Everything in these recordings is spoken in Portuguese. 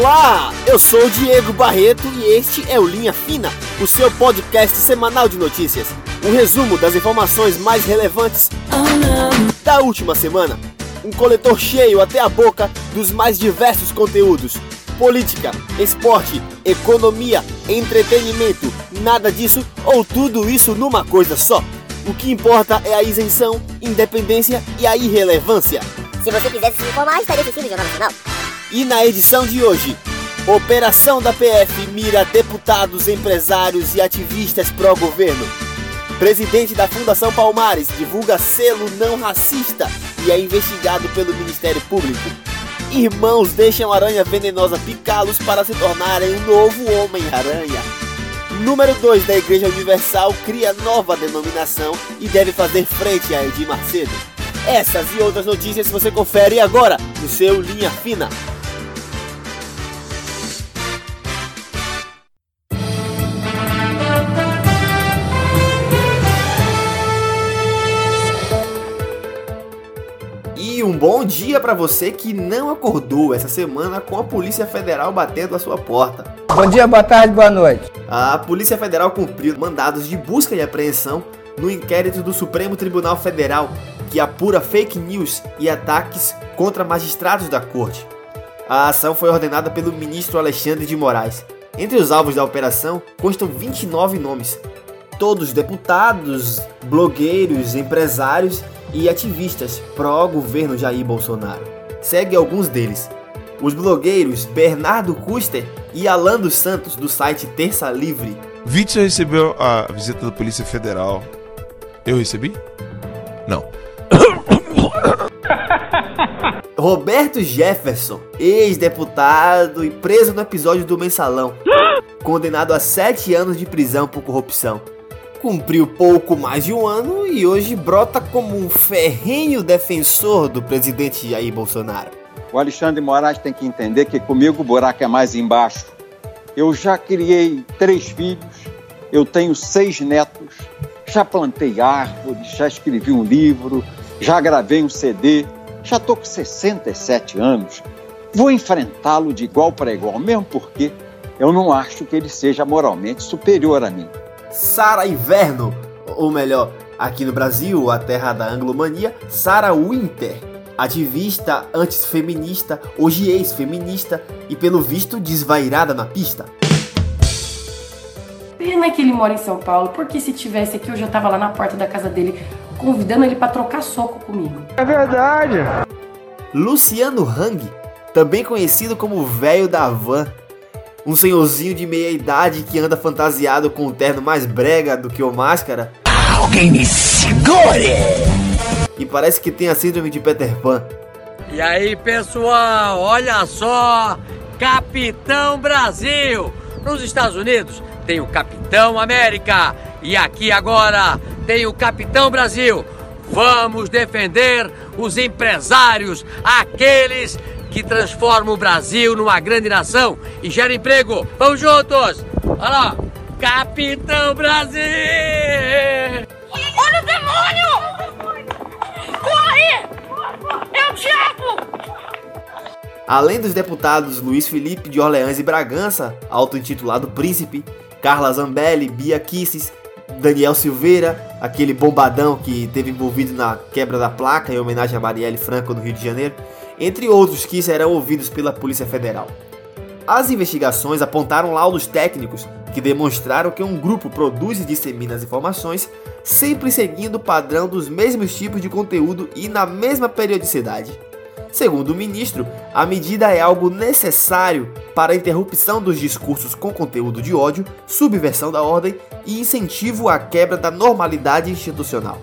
Olá, eu sou o Diego Barreto e este é o Linha Fina, o seu podcast semanal de notícias. Um resumo das informações mais relevantes da última semana. Um coletor cheio até a boca dos mais diversos conteúdos: política, esporte, economia, entretenimento, nada disso ou tudo isso numa coisa só. O que importa é a isenção, independência e a irrelevância. Se você quisesse se informar, estaria assistindo o Jornal Nacional. E na edição de hoje, Operação da PF mira deputados, empresários e ativistas pró-governo. Presidente da Fundação Palmares divulga selo não racista e é investigado pelo Ministério Público. Irmãos deixam aranha venenosa picá-los para se tornarem um novo Homem-Aranha. Número 2 da Igreja Universal cria nova denominação e deve fazer frente a Edir Macedo. Essas e outras notícias você confere agora no seu Linha Fina. Bom dia para você que não acordou essa semana com a Polícia Federal batendo a sua porta. Bom dia, boa tarde, boa noite. A Polícia Federal cumpriu mandados de busca e apreensão no inquérito do Supremo Tribunal Federal que apura fake news e ataques contra magistrados da corte. A ação foi ordenada pelo ministro Alexandre de Moraes. Entre os alvos da operação constam 29 nomes, todos deputados, blogueiros, empresários e ativistas pró-governo Jair Bolsonaro. Segue alguns deles. Os blogueiros Bernardo Custer e Alan dos Santos, do site Terça Livre. Witzel recebeu a visita da Polícia Federal. Eu recebi? Não. Roberto Jefferson, ex-deputado e preso no episódio do Mensalão, condenado a sete anos de prisão por corrupção. Cumpriu pouco mais de um ano e hoje brota como um ferrenho defensor do presidente Jair Bolsonaro. O Alexandre Moraes tem que entender que comigo o buraco é mais embaixo. Eu já criei três filhos, eu tenho seis netos, já plantei árvores, já escrevi um livro, já gravei um CD, já estou com 67 anos. Vou enfrentá-lo de igual para igual, mesmo porque eu não acho que ele seja moralmente superior a mim. Sara Inverno, ou melhor, aqui no Brasil, a terra da anglomania, Sara Winter, ativista antifeminista, hoje ex-feminista e pelo visto desvairada na pista. Pena que ele mora em São Paulo, porque se tivesse aqui eu já tava lá na porta da casa dele convidando ele para trocar soco comigo. É verdade. Luciano Hang, também conhecido como velho da van, um senhorzinho de meia idade que anda fantasiado com um terno mais brega do que o máscara. Alguém me segure! E parece que tem a síndrome de Peter Pan. E aí, pessoal, olha só! Capitão Brasil! Nos Estados Unidos tem o Capitão América e aqui agora tem o Capitão Brasil. Vamos defender os empresários, aqueles que transformam o Brasil numa grande nação e geram emprego. Vamos juntos! Olha lá! Capitão Brasil! Olha o demônio! Corre! É o diabo! Além dos deputados Luiz Felipe de Orleans e Bragança, auto-intitulado Príncipe, Carla Zambelli, Bia Kisses, Daniel Silveira, aquele bombadão que teve envolvido na quebra da placa em homenagem a Marielle Franco no Rio de Janeiro, entre outros que serão ouvidos pela Polícia Federal. As investigações apontaram laudos técnicos que demonstraram que um grupo produz e dissemina as informações, sempre seguindo o padrão dos mesmos tipos de conteúdo e na mesma periodicidade. Segundo o ministro, a medida é algo necessário para a interrupção dos discursos com conteúdo de ódio, subversão da ordem e incentivo à quebra da normalidade institucional.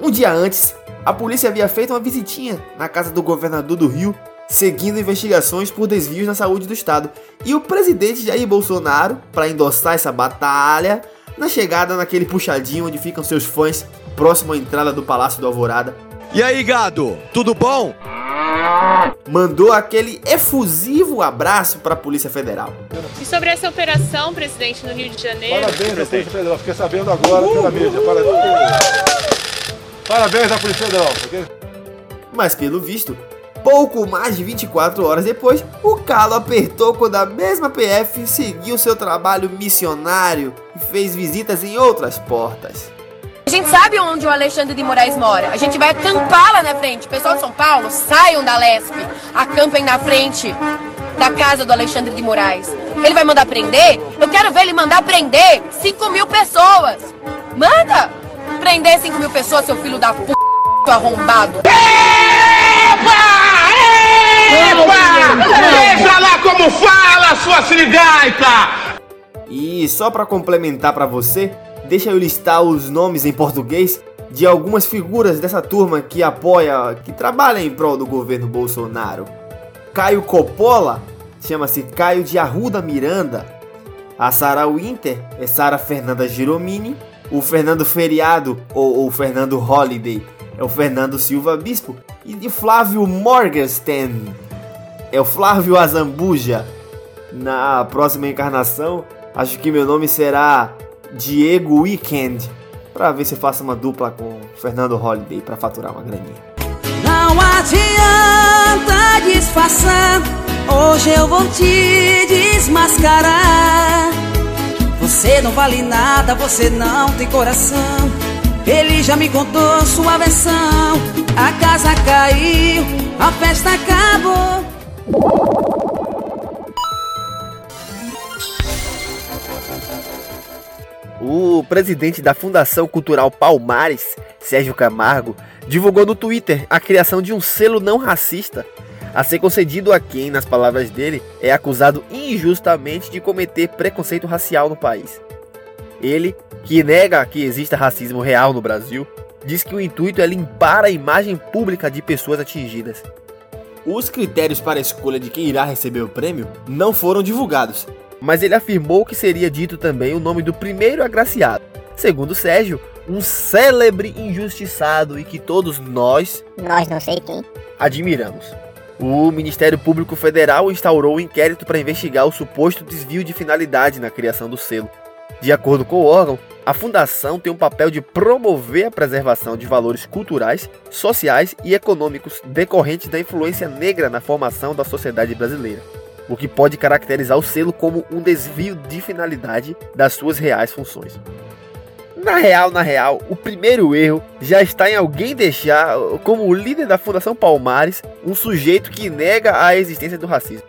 Um dia antes, a polícia havia feito uma visitinha na casa do governador do Rio, seguindo investigações por desvios na saúde do estado, e o presidente Jair Bolsonaro, para endossar essa batalha, na chegada naquele puxadinho onde ficam seus fãs, próximo à entrada do Palácio do Alvorada, E aí, gado? Tudo bom? mandou aquele efusivo abraço para a Polícia Federal. E sobre essa operação, presidente, no Rio de Janeiro, Parabéns Polícia Federal. Fiquei sabendo agora pela mídia. Parabéns. Parabéns à Polícia Federal. ok? Mas pelo visto, Pouco mais de 24 horas depois, o calo apertou quando a mesma PF seguiu seu trabalho missionário e fez visitas em outras portas. A gente sabe onde o Alexandre de Moraes mora. A gente vai acampar lá na frente. Pessoal de São Paulo, saiam da Lesp. Acampem na frente da casa do Alexandre de Moraes. Ele vai mandar prender? Eu quero ver ele mandar prender 5 mil pessoas. Manda! Prender 5 mil pessoas, seu filho da p... arrombado. Veja lá como fala, sua sirigaita! E só para complementar para você, deixa eu listar os nomes em português de algumas figuras dessa turma que apoia, que trabalha em prol do governo Bolsonaro. Caio Coppola, chama-se Caio de Arruda Miranda. A Sara Winter é Sara Fernanda Giromini. O Fernando Feriado, ou, ou Fernando Holiday, é o Fernando Silva Bispo. E de Flávio Morgenstern é o Flávio Azambuja. Na próxima encarnação, acho que meu nome será Diego Weekend. Pra ver se faço uma dupla com Fernando Holiday para faturar uma graninha. Não adianta disfarçar, hoje eu vou te desmascarar. Você não vale nada, você não tem coração. Ele já me contou sua versão. A casa caiu, a festa acabou. O presidente da Fundação Cultural Palmares, Sérgio Camargo, divulgou no Twitter a criação de um selo não racista a ser concedido a quem, nas palavras dele, é acusado injustamente de cometer preconceito racial no país. Ele, que nega que exista racismo real no Brasil, diz que o intuito é limpar a imagem pública de pessoas atingidas. Os critérios para a escolha de quem irá receber o prêmio não foram divulgados, mas ele afirmou que seria dito também o nome do primeiro agraciado. Segundo Sérgio, um célebre injustiçado e que todos nós, Nós não sei quem. admiramos. O Ministério Público Federal instaurou um inquérito para investigar o suposto desvio de finalidade na criação do selo. De acordo com o órgão, a fundação tem um papel de promover a preservação de valores culturais, sociais e econômicos decorrentes da influência negra na formação da sociedade brasileira, o que pode caracterizar o selo como um desvio de finalidade das suas reais funções. Na real, na real, o primeiro erro já está em alguém deixar como líder da Fundação Palmares um sujeito que nega a existência do racismo.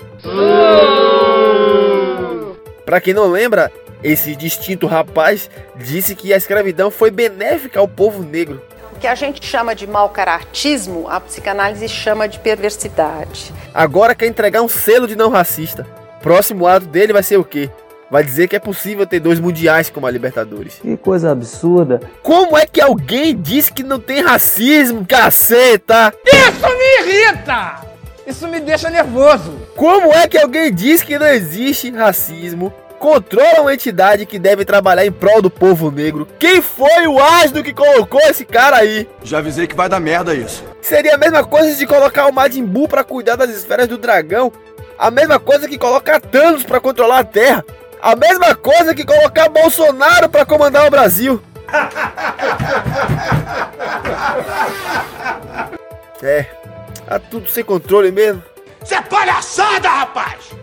Para quem não lembra, esse distinto rapaz disse que a escravidão foi benéfica ao povo negro. O que a gente chama de mau caratismo, a psicanálise chama de perversidade. Agora quer entregar um selo de não racista. Próximo ato dele vai ser o quê? Vai dizer que é possível ter dois mundiais como a Libertadores. Que coisa absurda. Como é que alguém diz que não tem racismo, caceta? Isso me irrita! Isso me deixa nervoso. Como é que alguém diz que não existe racismo? Controla uma entidade que deve trabalhar em prol do povo negro. Quem foi o asno que colocou esse cara aí? Já avisei que vai dar merda isso. Seria a mesma coisa de colocar o Majin Buu pra cuidar das esferas do dragão. A mesma coisa que colocar Thanos pra controlar a Terra. A mesma coisa que colocar Bolsonaro pra comandar o Brasil. É, tá tudo sem controle mesmo. Isso é palhaçada, rapaz!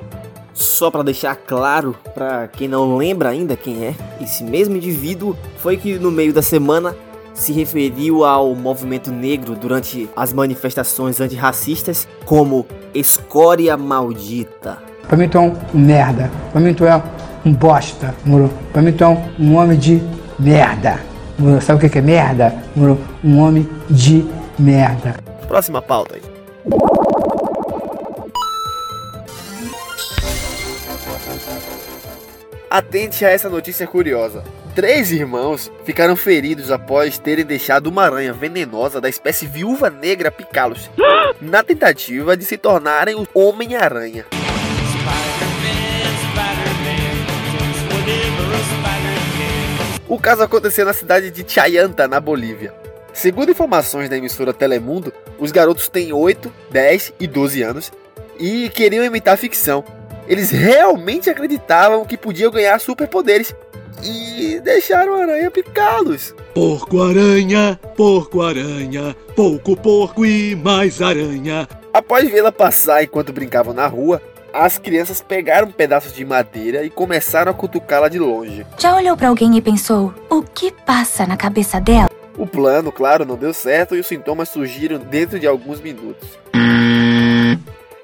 Só para deixar claro para quem não lembra ainda quem é, esse mesmo indivíduo foi que no meio da semana se referiu ao movimento negro durante as manifestações antirracistas como escória maldita. Pra mim tu é um merda. Pra mim tu é um bosta, moro? Pra mim tu é um, um homem de merda. Moro? Sabe o que que é merda? Moro? Um homem de merda. Próxima pauta aí. Atente a essa notícia curiosa. Três irmãos ficaram feridos após terem deixado uma aranha venenosa da espécie viúva negra picá-los, na tentativa de se tornarem o Homem-Aranha. O caso aconteceu na cidade de Chayanta, na Bolívia. Segundo informações da emissora Telemundo, os garotos têm 8, 10 e 12 anos e queriam imitar ficção. Eles realmente acreditavam que podiam ganhar superpoderes e deixaram a aranha picá-los. Porco aranha, porco aranha, pouco porco e mais aranha. Após vê-la passar enquanto brincavam na rua, as crianças pegaram pedaços de madeira e começaram a cutucá-la de longe. Já olhou para alguém e pensou: o que passa na cabeça dela? O plano, claro, não deu certo e os sintomas surgiram dentro de alguns minutos.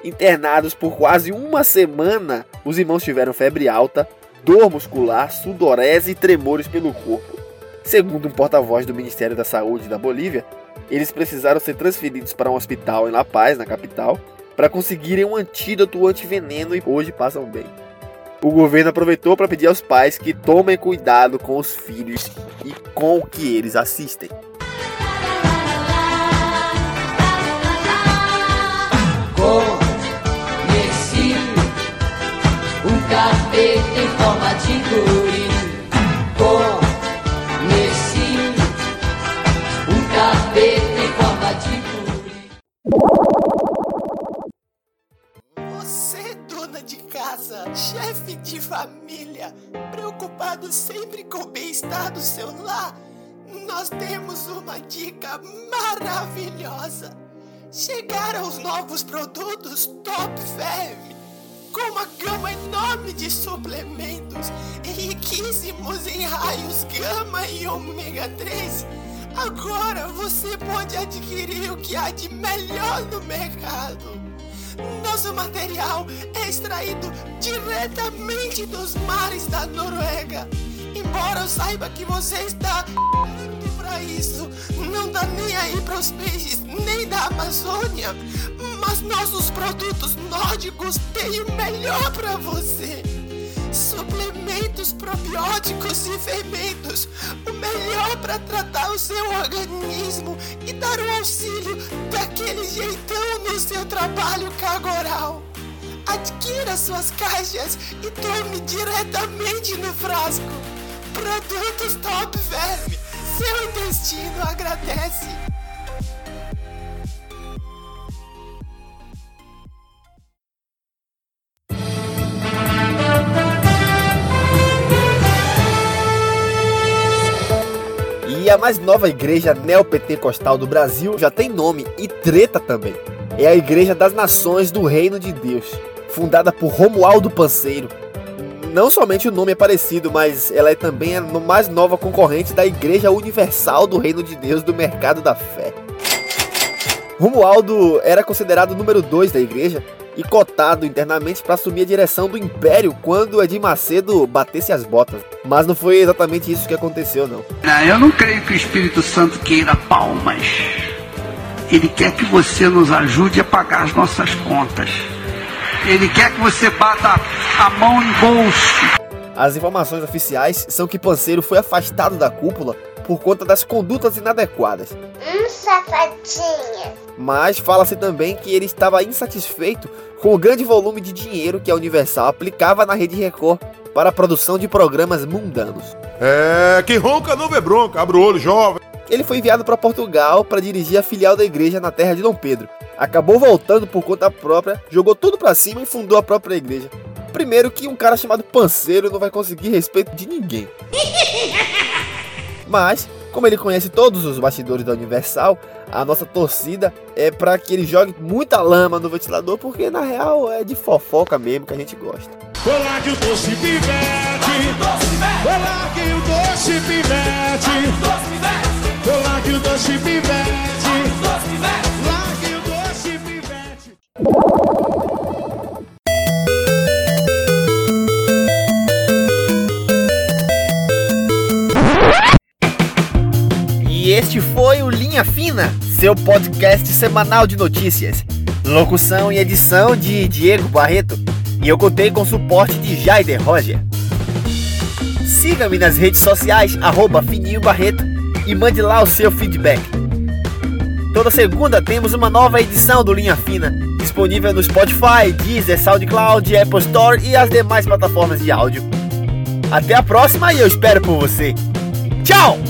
Internados por quase uma semana, os irmãos tiveram febre alta, dor muscular, sudorese e tremores pelo corpo. Segundo um porta-voz do Ministério da Saúde da Bolívia, eles precisaram ser transferidos para um hospital em La Paz, na capital, para conseguirem um antídoto antiveneno e hoje passam bem. O governo aproveitou para pedir aos pais que tomem cuidado com os filhos e com o que eles assistem. Maravilhosa. Chegaram os novos produtos Top Fem, com uma gama enorme de suplementos riquíssimos em raios gama e ômega 3. Agora você pode adquirir o que há de melhor no mercado. Nosso material é extraído diretamente dos mares da Noruega. Embora eu saiba que você está para isso, nem aí para os peixes nem da Amazônia, mas nossos produtos nórdicos têm o melhor para você. Suplementos probióticos e fermentos, o melhor para tratar o seu organismo e dar um auxílio daquele jeitão no seu trabalho cagoral. Adquira suas caixas e tome diretamente no frasco. Produtos Top Verme, seu intestino agradece. E a mais nova igreja neopentecostal do Brasil já tem nome e treta também. É a Igreja das Nações do Reino de Deus, fundada por Romualdo Panceiro. Não somente o nome é parecido, mas ela é também a mais nova concorrente da Igreja Universal do Reino de Deus do mercado da fé. Romualdo era considerado o número 2 da igreja e cotado internamente para assumir a direção do império quando Edir Macedo batesse as botas. Mas não foi exatamente isso que aconteceu, não. Não, eu não creio que o Espírito Santo queira palmas. Ele quer que você nos ajude a pagar as nossas contas. Ele quer que você bata a mão no bolso. As informações oficiais são que Panceiro foi afastado da cúpula por conta das condutas inadequadas. Hum, safadinha. Mas fala-se também que ele estava insatisfeito com o grande volume de dinheiro que a Universal aplicava na Rede Record para a produção de programas mundanos. É, quem ronca não vê bronca, abre o olho, jovem. Ele foi enviado para Portugal para dirigir a filial da igreja na terra de Dom Pedro. Acabou voltando por conta própria, jogou tudo para cima e fundou a própria igreja. Primeiro que um cara chamado Panceiro não vai conseguir respeito de ninguém. Mas, como ele conhece todos os bastidores da Universal, a nossa torcida é para que ele jogue muita lama no ventilador, porque na real é de fofoca mesmo que a gente gosta. Olá que o doce pivete. Olá que o doce pivete. Olá que o doce pivete. Olá que o doce pivete Este foi o Linha Fina, seu podcast semanal de notícias. Locução e edição de Diego Barreto. E eu contei com suporte de Jaider Roger. Siga-me nas redes sociais, arroba Fininho Barreto, e mande lá o seu feedback. Toda segunda temos uma nova edição do Linha Fina, disponível no Spotify, Deezer, SoundCloud, Apple Store e as demais plataformas de áudio. Até a próxima e eu espero por você. Tchau!